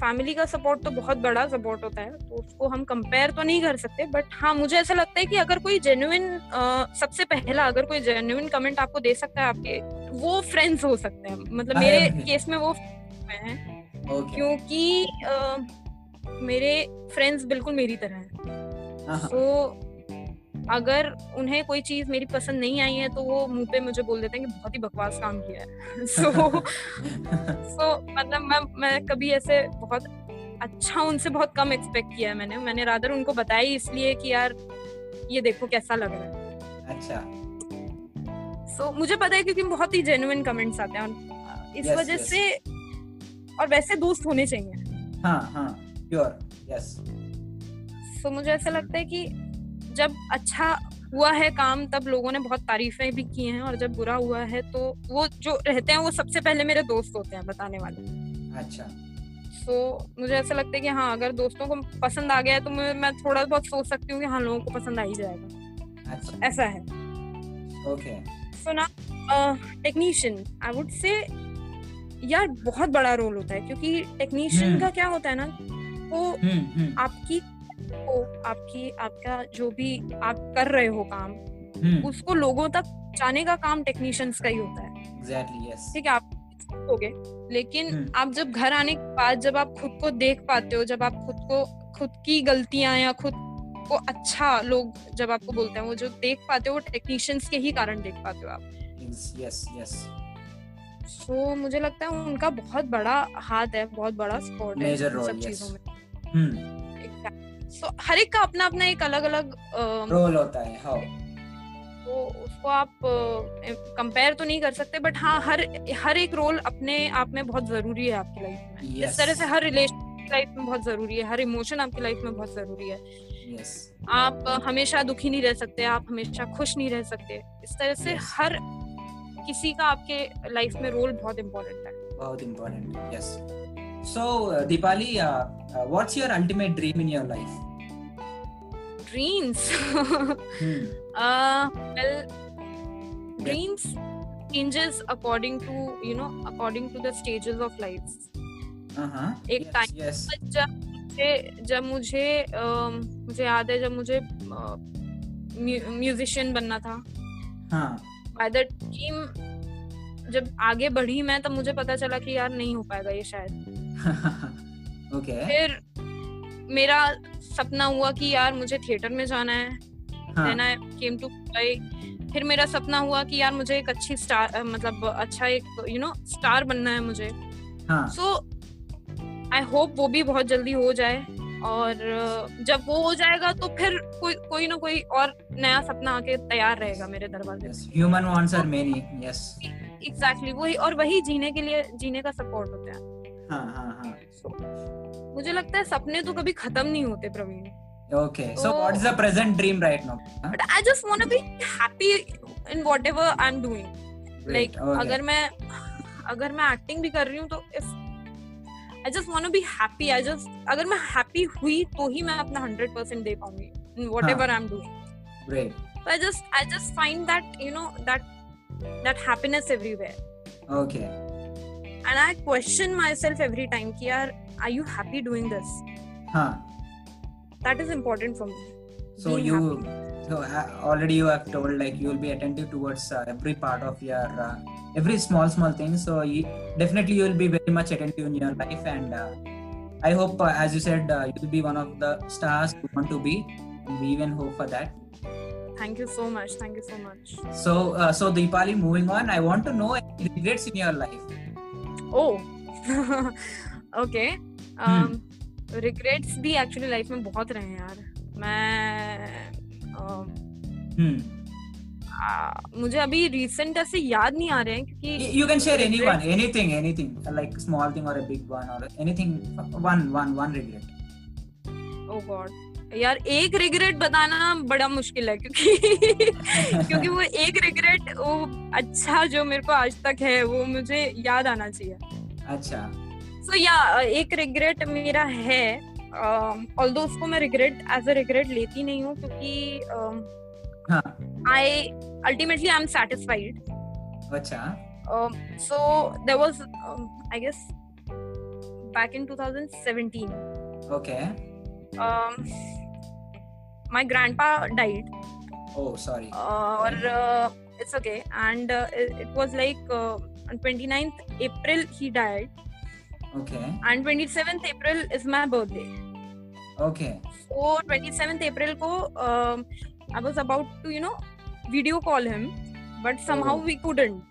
फैमिली का सपोर्ट तो बहुत बड़ा सपोर्ट होता है तो उसको हम कंपेयर तो नहीं कर सकते बट हाँ मुझे ऐसा लगता है कि अगर कोई जेन्युन सबसे पहला अगर कोई जेन्युन कमेंट आपको दे सकता है आपके वो फ्रेंड्स हो सकते हैं मतलब मेरे केस में वो हैं Okay. क्योंकि मेरे फ्रेंड्स बिल्कुल मेरी तरह हैं Uh-huh. तो अगर उन्हें कोई चीज़ मेरी पसंद नहीं आई है तो वो मुँह पे मुझे बोल देते हैं कि बहुत ही बकवास काम किया है। <laughs> सो सो so, मतलब मैं मैं कभी ऐसे बहुत अच्छा उनसे बहुत कम एक्सपेक्ट किया है मैंने। मैंने रादर उनको बताया इसलिए कि यार ये देखो कैसा लग रहा है। अच्छा। सो so, मुझे पता है क्योंकि बहुत ही जेन्युइन कमेंट्स आते हैं इस Yes, वजह yes. से और वैसे दोस्त होने चाहिए। हाँ हाँ प्योर यस सो मुझे ऐसा लगता है कि जब अच्छा हुआ है काम तब लोगों ने बहुत तारीफें भी की हैं और जब बुरा हुआ है तो वो जो रहते हैं वो सबसे पहले मेरे दोस्त होते हैं बताने वाले। अच्छा। सो मुझे ऐसा लगता है कि हाँ अगर दोस्तों को पसंद आ गया है तो मैं मैं थोड़ा बहुत सोच सकती हूँ कि हाँ लोगों को पसंद आ ही जाएगा। अच्छा। ऐसा है। ओके। सो ना टेक्नीशियन आई वुड से यार बहुत बड़ा रोल होता है क्योंकि टेक्नीशियन हम्म। का क्या होता है ना वो हम्म हम्म। आपकी आपकी आपका जो भी आप कर रहे हो काम हम्म। उसको लोगों तक जाने का काम टेक्नीशियंस का ही होता है। एग्जैक्टली यस ठीक है आप हो गए लेकिन हम्म। आप जब घर आने के बाद जब आप खुद को देख पाते हो जब आप खुद को खुद की गलतियाँ या खुद को अच्छा लोग जब आपको बोलते हैं वो जो देख पाते हो वो टेक्नीशियंस के ही कारण देख पाते हो आप। यस यस सो मुझे लगता है उनका बहुत बड़ा हाथ है बहुत बड़ा सपोर्ट है सब चीज़ों में। हम्म। सो हर एक का अपना अपना एक अलग अलग रोल होता है हाउ तो उसको आप कंपेयर तो नहीं कर सकते बट हाँ हर हर एक रोल अपने आप में बहुत ज़रूरी है आपकी लाइफ में। Yes. इस तरह से हर रिलेशन लाइफ में बहुत ज़रूरी है हर इमोशन आपकी लाइफ में बहुत ज़रूरी है। यस आप हमेशा दुखी नहीं रह सकते आप हमेशा खुश नहीं रह सकते। इस तरह से Yes. हर किसी का आपके लाइफ में रोल बहुत इम्पोर्टेंट है। बहुत important yes so uh, Deepali uh, uh, what's your ultimate dream in your life dreams hmm. Well dreams changes according to you know according to the stages of life uh-huh एक time yes, yes जब मुझे जब मुझे अम, मुझे याद है जब मुझे म्यूजिशियन बनना था हाँ बाय द टीम जब आगे बढ़ी मैं तब मुझे पता चला कि यार नहीं हो पाएगा ये शायद। <laughs> Okay. फिर मेरा सपना हुआ कि यार मुझे थिएटर में जाना है। हाँ। देन आई केम टू फिर मेरा सपना हुआ कि यार मुझे एक अच्छी स्टार मतलब अच्छा एक यू नो स्टार बनना है मुझे। हाँ। सो आई होप वो भी बहुत जल्दी हो जाए। और जब वो हो जाएगा तो फिर कोई कोई ना कोई और नया सपना आके तैयार रहेगा मेरे दरवाजे human wants are many yes exactly exactly, वही और वही जीने के लिए जीने का सपोर्ट होता है। हाँ हाँ हाँ। So, मुझे लगता है सपने तो कभी खत्म नहीं होते Praveen. Okay so So- what is the present dream right now? huh? But I just want be happy in whatever I am doing Great, like okay. अगर मैं अगर मैं एक्टिंग भी कर रही हूँ तो if I just want to be happy I just अगर मैं हैप्पी हुई तो ही मैं अपना हंड्रेड परसेंट दे पाऊँगी in whatever I am doing great. So I just I just find that you know that happiness everywhere, okay and I question myself every time. Ki yaar, are you happy doing this? huh That is important for me. so Being you happy. So uh, already you have told like you will be attentive towards uh, every part of your uh, every small small thing. So you, definitely you will be very much attentive in your life, and uh, I hope, uh, as you said, uh, you will be one of the stars you want to be. And we even hope for that. Thank you so much. Thank you so much. So uh, so Deepali, moving on, I want to know any regrets in your life. Oh, okay. Um, hmm. regrets भी actually life में बहुत रहे हैं यार मैं um, Hmm. आ, मुझे अभी recent ऐसे याद नहीं आ रहे हैं क्योंकि You can share any regrets- one, anything, anything, like small thing or a big one or anything. One, one, one regret. Oh God यार एक रिग्रेट बताना बड़ा मुश्किल है क्योंकि <laughs> क्योंकि वो एक रिग्रेट वो अच्छा जो मेरे को आज तक है वो मुझे याद आना चाहिए अच्छा. सो so, या एक रिग्रेट मेरा है ऑल्दो उसको मैं रिग्रेट एज अ रिग्रेट लेती नहीं हूँ क्योंकि हाँ. I ultimately I am satisfied अच्छा. there was um, i guess back in 2017 Okay. Um, my grandpa died Oh, sorry. uh, or uh, it's okay and uh, it, it was like uh, on 29th april he died Okay. and 27th april is my birthday Okay. so 27th april ko um, i was about to you know video call him but somehow Oh. we couldn't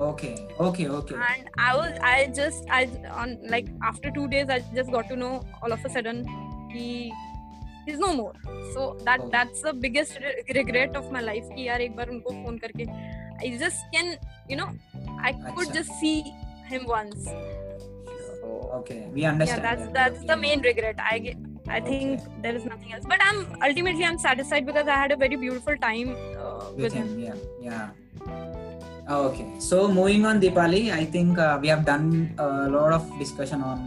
Okay. Okay. Okay. and i was i just i on like after two days i just got to know all of a sudden he he's no more so that Oh. that's the biggest re- regret of my life कि यार एक बार उनको phone करके i just can you know i could अच्छा. just see him once so Okay. We yeah understand. that's that. that's the main regret i ge- i think there is nothing else but i'm ultimately i'm satisfied because i had a very beautiful time uh, with with him him. Yeah. Yeah. Okay. So moving on, Deepali, I think uh, we have done a lot of discussion on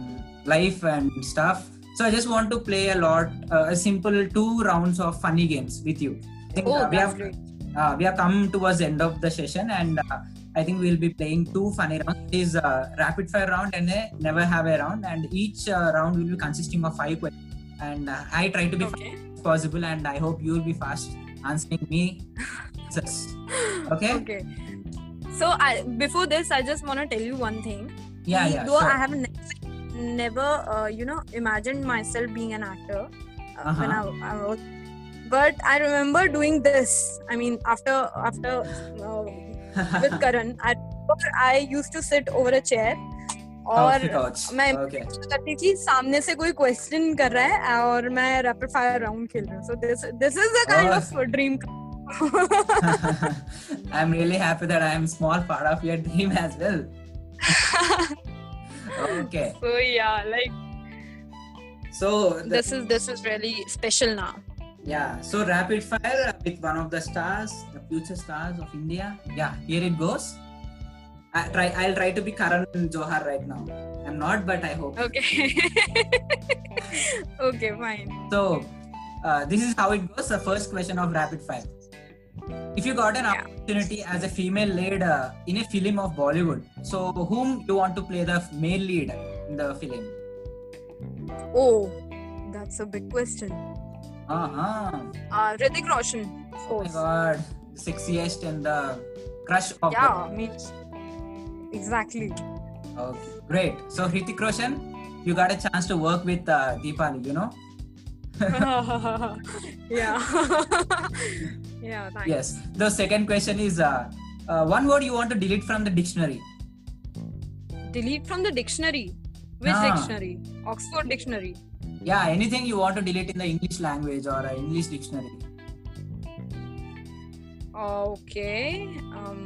life and stuff. So I just want to play a lot, uh, a simple two rounds of funny games with you. I think, oh uh, we have uh, we have come towards the end of the session and uh, i think we'll be playing two funny rounds. It is a rapid fire round and a never have a round. And each uh, round will be consisting of five questions. And i try to be okay. fast as possible and i hope you will be fast answering me <laughs> okay? Okay. So I, before this i just want to tell you one thing. Yeah yeah though sure. i have ne- never uh, you know imagined myself being an actor uh, when I, Uh-huh. I was but i remember doing this i mean after after uh, <laughs> with karan I, remember I used to sit over a chair और Couch, couch. मैं okay करती थी सामने से कोई question कर रहा है और मैं रैपिड फायर राउंड खेल रही हूँ so this this is the kind Oh. Of dream i'm really happy that i am small part of your dream as well <laughs> okay so yeah like so the, this is this is really special now Yeah, so rapid fire with one of the stars, the future stars of India. Yeah, here it goes. I try. I'll try to be Karan in Johar right now. I'm not, but I hope. okay <laughs> okay fine So, uh, this is how it goes. The first question of rapid fire. If you got an Yeah. opportunity as a female lead uh, in a film of Bollywood, so whom you want to play the male lead in the film? oh that's a big question Uh huh. uh Hrithik Roshan of Oh my God, the sexiest and the crush of yeah I mean exactly the. Okay, great. So Hrithik Roshan, you got a chance to work with uh, Deepali, you know? <laughs> <laughs> yeah <laughs> yeah thanks Yes. The second question is uh, uh, one word you want to delete from the dictionary. delete from the dictionary which Ah. dictionary Oxford dictionary Yeah, anything you want to delete in the English language or uh, English dictionary. okay um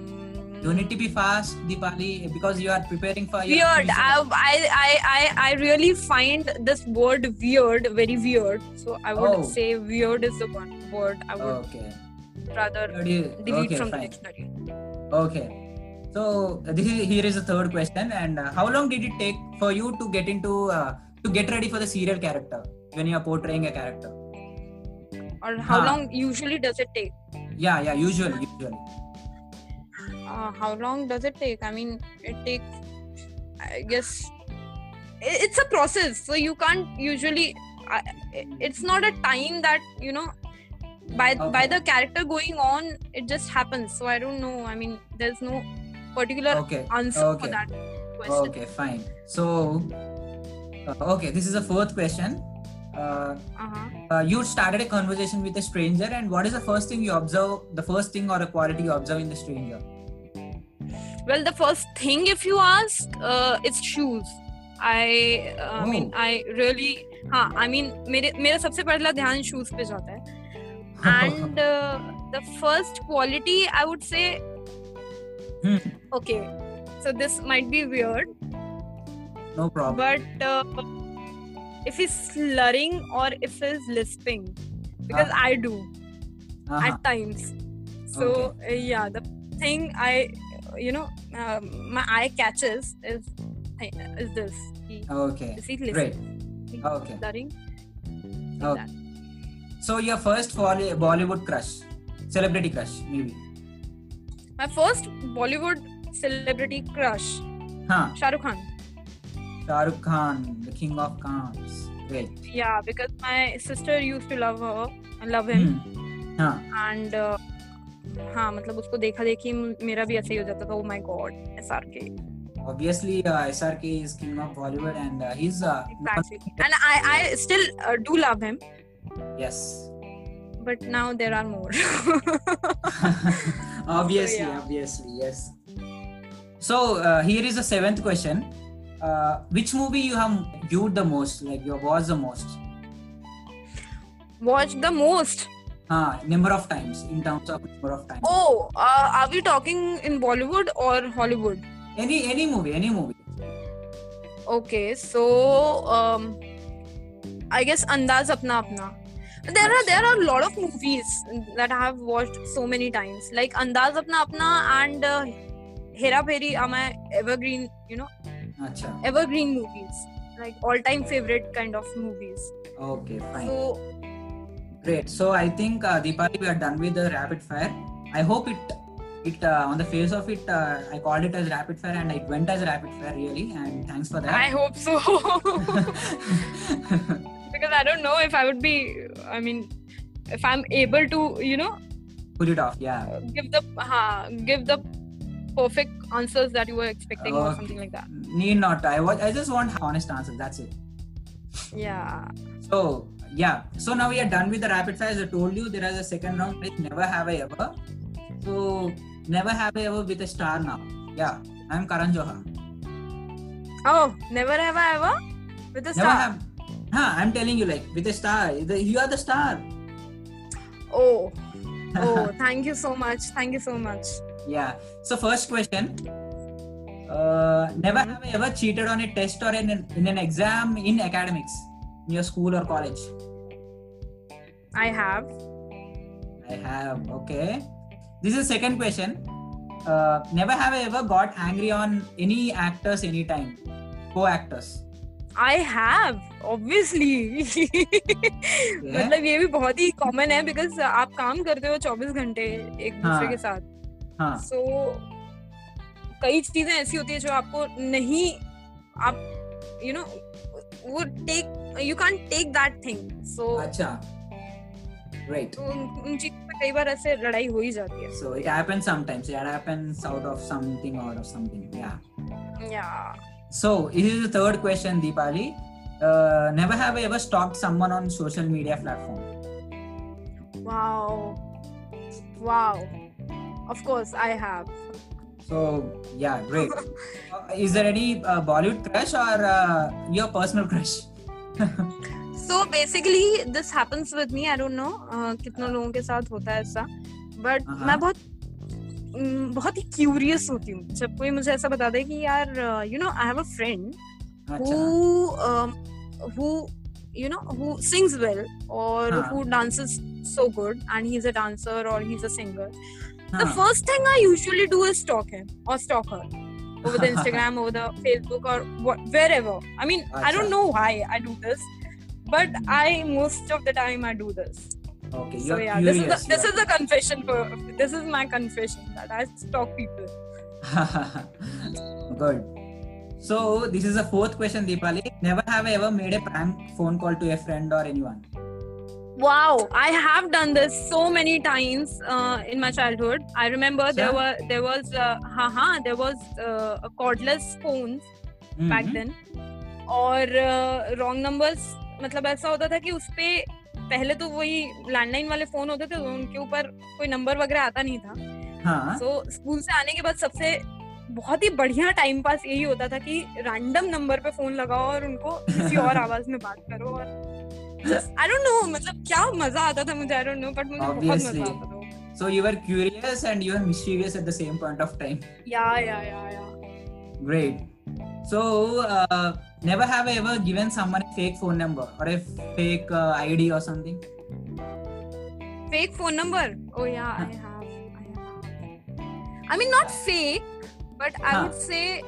You need to be fast, Deepali, because you are preparing for your. weird I. I i i i really find this word weird very weird so i would Oh. say weird is the one word i would Okay. Rather What do you- delete okay, from the fine. dictionary Okay. So uh, this is here is the third question, and uh, how long did it take for you to get into uh, to get ready for the serial character when you are portraying a character? or how Huh. long usually does it take Yeah, yeah. Usually, usually. uh, how long does it take i mean it takes i guess it's a process so you can't usually it's not a time that you know by by Okay. the character going on, it just happens. So I don't know. I mean, there's no particular Okay. answer Okay. for that question. Okay, fine. So, uh, okay, this is the fourth question. Uh, Uh-huh. uh, you started a conversation with a stranger, and what is the first thing you observe? The first thing or a quality you observe in the stranger? Well, the first thing, if you ask, uh, it's shoes. I, uh, I mean, Oh. I really, हाँ, I mean, मेरे मेरा सबसे पहला ध्यान shoes पे जाता है. And uh, the first quality, I would say, Hmm. okay, so this might be weird, no problem. but uh, if he's slurring or if he's lisping, because I do Uh-huh. at times. So uh, yeah, the thing I, you know, um, my eye catches is is this. He, Okay, is he lisping? great. Okay. Slurring? Okay. So your first Bollywood crush, celebrity crush, maybe. My first Bollywood celebrity crush, Huh. Shah Rukh Khan. Shah Rukh Khan, the king of Khans. Great. Yeah, because my sister used to love her, and love him, Hmm. Huh. and uh, हाँ मतलब उसको देखा देखी मेरा भी ऐसे ही हो जाता था oh my god SRK Obviously, uh, SRK is king of Bollywood, and uh, he's uh, exactly and I I still uh, do love him yes. but now there are more <laughs> obviously, yeah. obviously, yes. So uh, here is the seventh question. Uh, which movie you have viewed the most? Like you watched the most? watched the most Uh, number of times in terms of number of times. oh uh, are we talking in Bollywood or Hollywood Any any movie, any movie. okay so um I guess Andaz Apna Apna there are there are a lot of movies that I have watched so many times like Andaz Apna Apna and uh, Hera Pheri are my evergreen you know Acha. evergreen movies like all time favorite kind of movies Okay, fine. so Great. So I think uh, Deepali, we are done with the rapid fire. I hope it it uh, on the face of it, uh, I called it as rapid fire and it went as rapid fire really. And thanks for that I hope so <laughs> <laughs> because I don't know if I would be I mean if I'm able to you know Pull it off. Yeah. give the uh, give the perfect answers that you were expecting or something like that Need not. I wa- I just want honest answers. That's it. yeah So yeah. So now we are done with the rapid fire. As I told you, there is a second round. With never have I ever. So never have I ever with a star now. Yeah. I'm Karan Johar. oh never have I ever with a Never star have. Huh, I'm telling you, like with a star. The, you are the star. oh <laughs> oh thank you so much thank you so much Yeah. So first question. Uh, never have I ever cheated on a test or in an, in an exam in academics in your school or college. I have I have. Okay. This is second question. Uh, never have I ever got angry on any actors anytime. Co-actors. I have obviously <laughs> मतलब ये भी बहुत ही common है because आप काम करते हो 24 घंटे एक दूसरे हाँ. के साथ हाँ. सो कई चीज़ें ऐसी होती है जो आपको नहीं आप यू नो वो take you can take that thing so अच्छा. Right. उन उन चीज़ों पे कई बार ऐसे लड़ाई हो ही जाती है So it happens sometimes. It happens out of something or of something. Yeah. या So this is the third question, Deepali. Uh, never have I ever stalked someone on social media platform. Wow wow of course I have So yeah, great. uh, <laughs> is there any uh, Bollywood crush or uh, your personal crush? <laughs> So basically this happens with me I don't know कितने लोगों के साथ होता है ऐसा but हाँ। मैं बहुत mm, बहुत ही क्यूरियस होती हूँ। जब कोई मुझे ऐसा बता दे कि यार you know I have friend you know who sings well और who. Dances so good and he is a dancer और he is a singer the first thing I usually do is stalk him और stalk her over the Instagram over the Facebook और wherever I mean I don't know why I do this but I most of the time I do this Okay, so you're yeah this is curious. the, this is the confession for this is my confession that i stalk people <laughs> is good. So this is the fourth question, Deepali. Never have I ever made a prank phone call to a friend or anyone. Wow, I have done this so many times uh, in my childhood. I remember there Yeah. were there was uh, haha there was uh, a cordless phones back Mhm. then और wrong numbers मतलब ऐसा होता था कि उसपे पहले तो वही लैंडलाइन वाले फ़ोन होते थे तो उनके ऊपर कोई नंबर वगैरह आता नहीं था। हाँ। सो स्कूल से आने के बाद सबसे बहुत ही बढ़िया टाइम पास यही होता था कि रैंडम नंबर पे फ़ोन लगाओ और उनको किसी और <laughs> आवाज़ में बात करो और आई डोंट नो मतलब क्या मज़ा आता था मुझे आई डोंट नो बट मुझे बहुत मज़ा आता था so you were curious and you were mischievous at the same point of time. या या या या great. so uh, never have I ever given someone a fake phone number or a fake uh, id or something fake phone number oh yeah i have i have i mean not fake but i हाँ. would say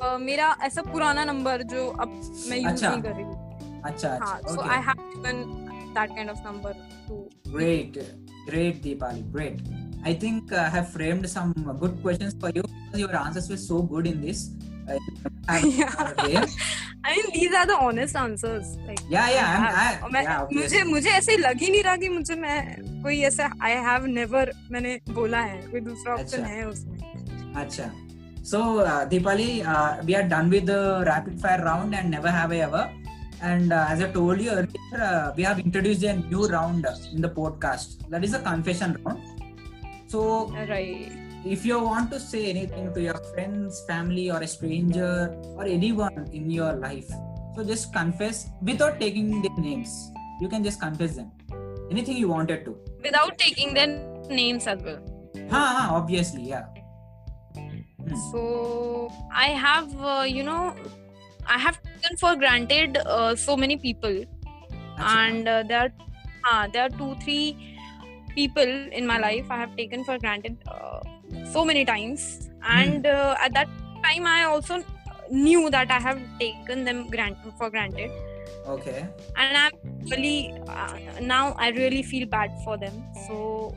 uh, मेरा ऐसा पुराना number जो अब मैं use अच्छा. नहीं कर रही हूँ अच्छा हाँ अच्छा so okay i have given that kind of number to great great Deepali great I think uh, I have framed some good questions for you because your answers were so good in this Uh, Yeah. i mean these are the honest answers like yeah yeah, I'm, I- I, और मैं yeah मुझे मुझे ऐसे लग ही नहीं रहा कि मुझे मैं कोई ऐसा आई हैव नेवर मैंने बोला है कोई दूसरा ऑप्शन अच्छा. है उसमें Acha. So, uh, Deepali, uh, we are done with the rapid fire round and never have I ever. And uh, as I told you earlier, uh, we have introduced a new round in the podcast. That is a confession round. So, right if you want to say anything to your friends, family, or a stranger, or anyone in your life, so just confess without taking their names. You can just confess them. Anything you wanted to. without taking their names as well Ha, ha, obviously, yeah. Hmm. so i have uh, you know i have taken for granted uh, so many people Acha. and uh, there are uh, there are two three people in my life i have taken for granted uh, so many times and uh, at that time i also knew that i have taken them grant- for granted Okay. and i'm really uh, now i really feel bad for them so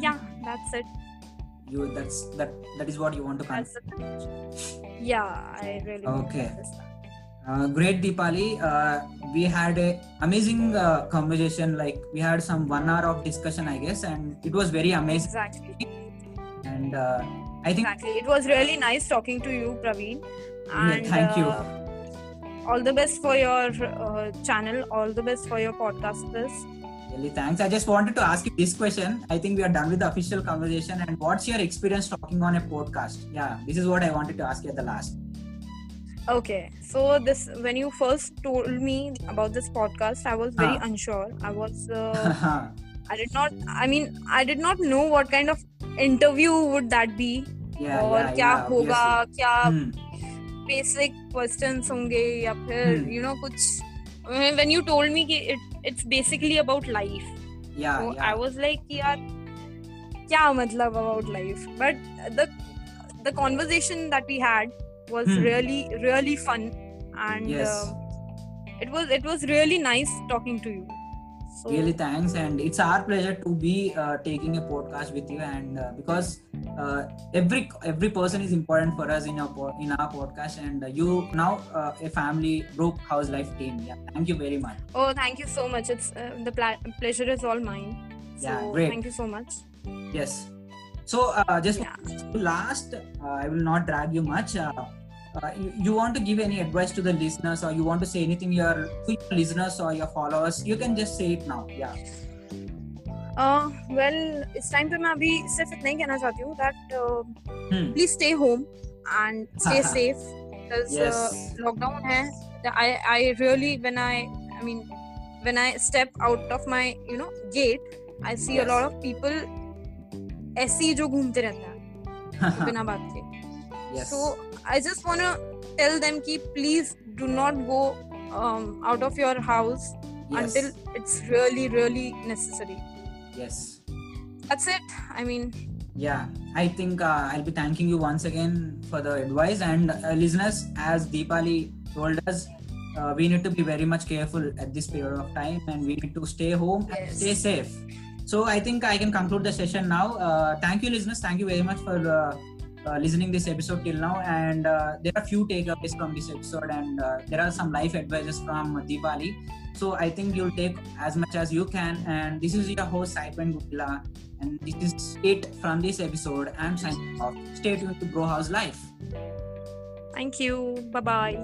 yeah that's it You that's that that is what you want to it yeah i really Okay. Uh, great Deepali. Uh, we had a amazing uh, conversation. Like we had some one hour of discussion, I guess, and it was very amazing. exactly And uh, I think exactly it was really nice talking to you praveen and thank you. uh, all the best for your uh, channel all the best for your podcast this really thanks. I just wanted to ask you this question. I think we are done with the official conversation. And what's your experience talking on a podcast? Yeah, this is what I wanted to ask you at the last. okay so this when you first told me about this podcast i was very Ah. unsure i was uh, yeah, <laughs> i did not i mean i did not know what kind of interview would that be yeah, और क्या yeah, होगा obviously. क्या Hmm. Basic questions होंगे या फिर Hmm. You know कुछ when you told me कि it it's basically about life Yeah, so yeah. I was like कि यार क्या मतलब about life but the the conversation that we had was Hmm. really really fun and Yes. uh, it was it was really nice talking to you so really thanks and it's our pleasure to be uh, taking a podcast with you and uh, because uh, every every person is important for us in our po- in our podcast and uh, you now uh, a family group house life team. Yeah thank you very much. Oh thank you so much. It's uh, the pla- pleasure is all mine. So Yeah, great. thank you so much. Yes. So uh, just yeah. last uh, i will not drag you much uh, uh, you, you want to give any advice to the listeners or you want to say anything your to your listeners or your followers you can just say it now yeah uh, well इस time पे मैं अभी सिर्फ इतना ही कहना चाहती हूँ that uh, hmm. please stay home and stay <laughs> safe because Yes. uh, lockdown hai i i really when i i mean when i step out of my you know gate i see Yes. a lot of people ऐसे ही जो घूमते रहते हैं <laughs> बिना बात के yes. So i just want to tell them ki please do not go um, out of your house yes. until it's really really necessary. Yes. That's it i mean. Yeah i think uh, i'll be thanking you once again for the advice and uh, listeners as deepali told us uh, we need to be very much careful at this period of time and we need to stay home and stay safe. So i think i can conclude the session now. Uh, thank you listeners. Thank you very much for uh, listening this episode till now and uh, there are few takeaways from this episode and uh, there are some life advices from Deepali So I think you'll take as much as you can. And this is your host, Saipan Gupila. And this is it from this episode. I'm signing off. Stay tuned to Bro House Life. Thank you. Bye bye.